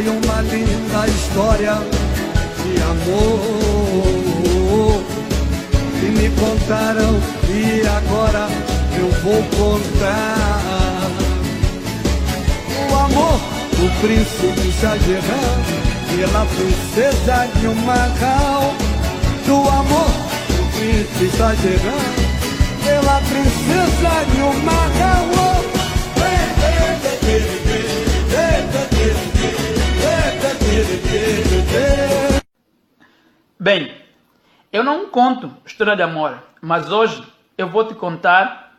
Foi uma linda história de amor que me contaram e agora eu vou contar. O amor do príncipe Shahjahan pela princesa de Macau. Do amor do príncipe Shahjahan pela princesa de Macau. Bem, eu não conto história de amor, mas hoje eu vou te contar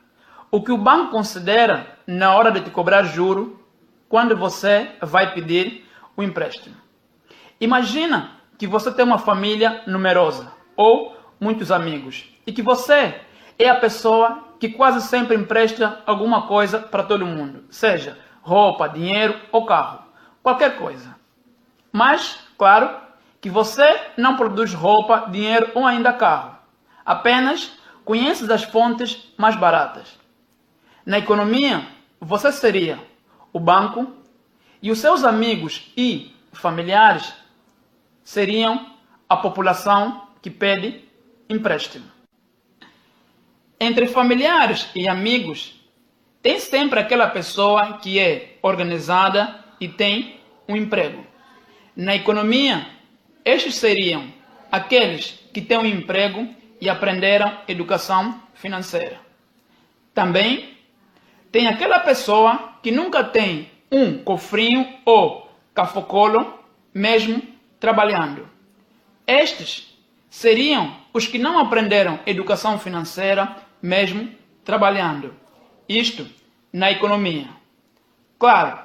o que o banco considera na hora de te cobrar juro quando você vai pedir o empréstimo. Imagina que você tem uma família numerosa ou muitos amigos e que você é a pessoa que quase sempre empresta alguma coisa para todo mundo, seja roupa, dinheiro ou carro, qualquer coisa. Mas, claro, que você não produz roupa, dinheiro ou ainda carro. Apenas conhece as fontes mais baratas. Na economia, você seria o banco e os seus amigos e familiares seriam a população que pede empréstimo. Entre familiares e amigos, tem sempre aquela pessoa que é organizada e tem um emprego. Na economia, estes seriam aqueles que têm um emprego e aprenderam educação financeira. Também tem aquela pessoa que nunca tem um cofrinho ou cafocolo, mesmo trabalhando. Estes seriam os que não aprenderam educação financeira, mesmo trabalhando. Isto na economia. Claro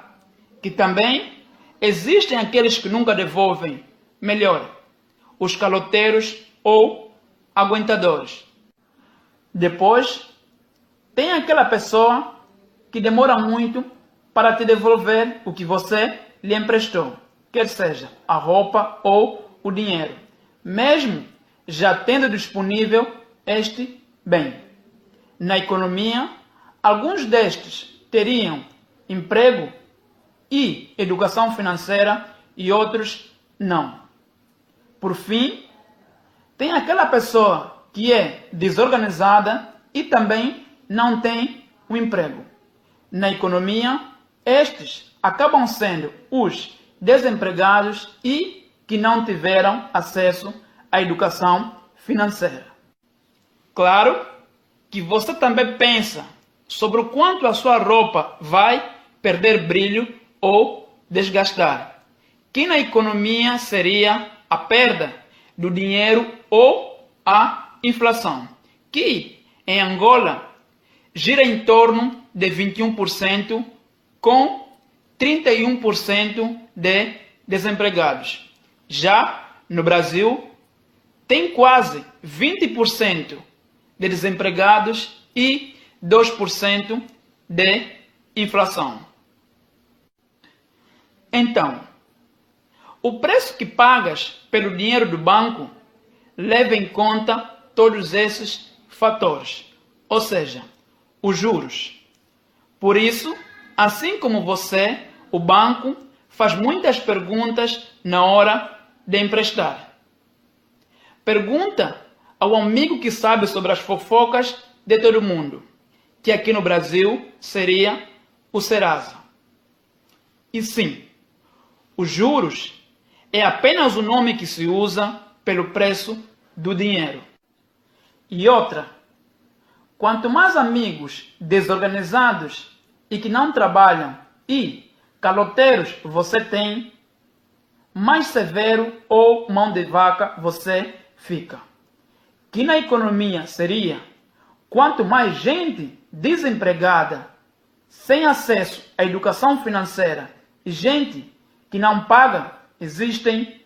que também existem aqueles que nunca devolvem melhor, os caloteiros ou aguentadores. Depois, tem aquela pessoa que demora muito para te devolver o que você lhe emprestou, quer seja a roupa ou o dinheiro, mesmo já tendo disponível este bem. Na economia, alguns destes teriam emprego e educação financeira e outros não. Por fim, tem aquela pessoa que é desorganizada e também não tem um emprego. Na economia, estes acabam sendo os desempregados e que não tiveram acesso à educação financeira. Claro que você também pensa sobre o quanto a sua roupa vai perder brilho ou desgastar, que na economia seria a perda do dinheiro ou a inflação, que em Angola gira em torno de 21%, com 31% de desempregados. Já no Brasil, tem quase 20% de desempregados e 2% de inflação. Então, o preço que pagas pelo dinheiro do banco leva em conta todos esses fatores, ou seja, os juros. Por isso, assim como você, o banco faz muitas perguntas na hora de emprestar. Pergunta ao amigo que sabe sobre as fofocas de todo mundo, que aqui no Brasil seria o Serasa. E sim, os juros é apenas o nome que se usa pelo preço do dinheiro. E outra, quanto mais amigos desorganizados e que não trabalham e caloteiros você tem, mais severo ou mão de vaca você fica. Que na economia seria quanto mais gente desempregada, sem acesso à educação financeira gente que não paga existem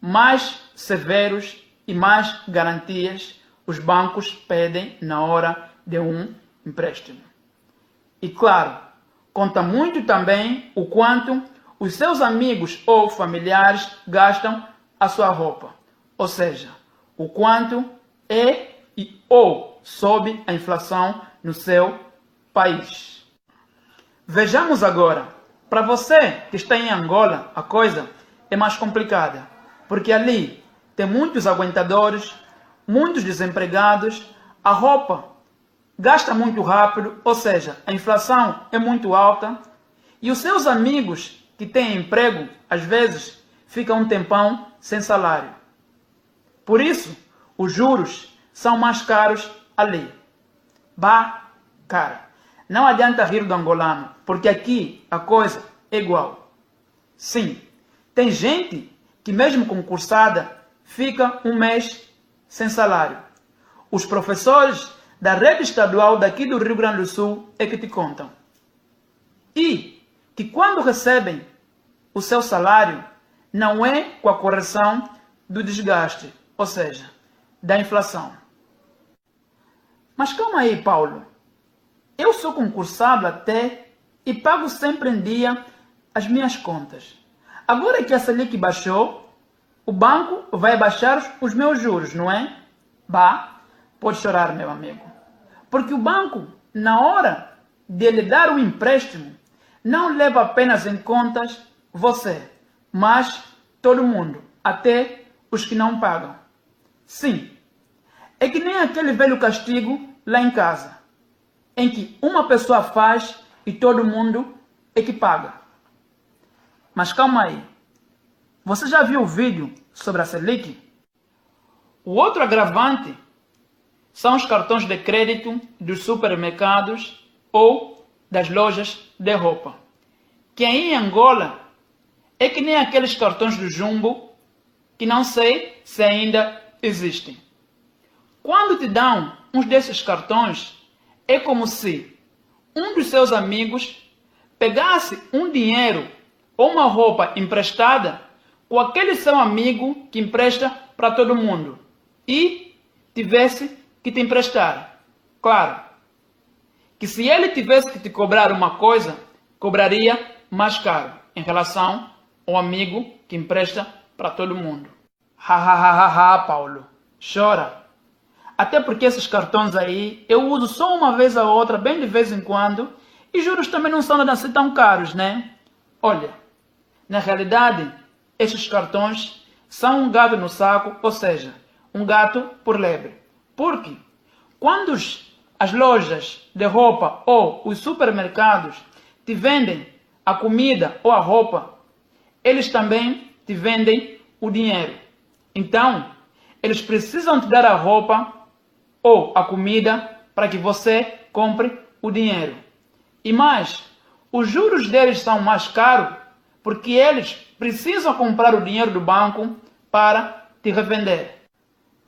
mais severos e mais garantias os bancos pedem na hora de um empréstimo. E claro, conta muito também o quanto os seus amigos ou familiares gastam a sua roupa, ou seja, o quanto é e ou sobe a inflação no seu país. Vejamos agora Para você que está em Angola, a coisa é mais complicada, porque ali tem muitos aguentadores, muitos desempregados, a roupa gasta muito rápido, ou seja, a inflação é muito alta, e os seus amigos que têm emprego, às vezes, ficam um tempão sem salário. Por isso, os juros são mais caros ali. Bah, cara, não adianta rir do angolano, porque aqui a coisa é igual. Sim, tem gente que mesmo concursada fica um mês sem salário. Os professores da rede estadual daqui do Rio Grande do Sul é que te contam. E que quando recebem o seu salário, não é com a correção do desgaste, ou seja, da inflação. Mas calma aí, Paulo. Eu sou concursado até e pago sempre em dia as minhas contas. Agora que a Selic baixou, o banco vai baixar os meus juros, não é? Bah, pode chorar, meu amigo. Porque o banco, na hora de lhe dar o empréstimo, não leva apenas em contas você, mas todo mundo, até os que não pagam. Sim, é que nem aquele velho castigo lá em casa, em que uma pessoa faz e todo mundo é que paga. Mas calma aí. Você já viu o vídeo sobre a Selic? O outro agravante são os cartões de crédito dos supermercados ou das lojas de roupa. Que aí em Angola é que nem aqueles cartões do Jumbo que não sei se ainda existem. Quando te dão uns desses cartões, é como se um dos seus amigos pegasse um dinheiro ou uma roupa emprestada com aquele seu amigo que empresta para todo mundo e tivesse que te emprestar. Claro, que se ele tivesse que te cobrar uma coisa, cobraria mais caro em relação ao amigo que empresta para todo mundo. Ha ha ha ha ha, Paulo. Chora. Até porque esses cartões aí eu uso só uma vez a outra, bem de vez em quando, e juros também não são assim tão caros, né? Olha, na realidade, esses cartões são um gato no saco, ou seja, um gato por lebre. Porque quando as lojas de roupa ou os supermercados te vendem a comida ou a roupa, eles também te vendem o dinheiro. Então, eles precisam te dar a roupa ou a comida para que você compre o dinheiro. E mais, os juros deles são mais caros porque eles precisam comprar o dinheiro do banco para te revender.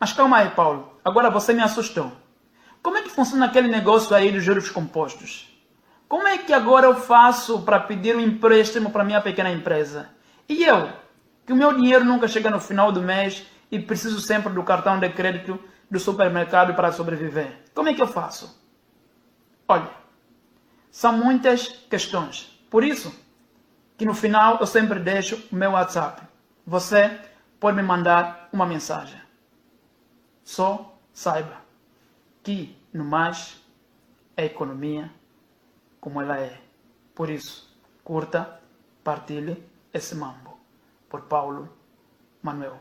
Mas calma aí, Paulo. Agora você me assustou. Como é que funciona aquele negócio aí dos juros compostos? Como é que agora eu faço para pedir um empréstimo para minha pequena empresa? E eu, que o meu dinheiro nunca chega no final do mês e preciso sempre do cartão de crédito do supermercado para sobreviver. Como é que eu faço? Olha, são muitas questões. Por isso, que no final eu sempre deixo o meu WhatsApp. Você pode me mandar uma mensagem. Só saiba que, no mais, é economia como ela é. Por isso, curta, partilhe esse mambo. Por Paulo Manuel.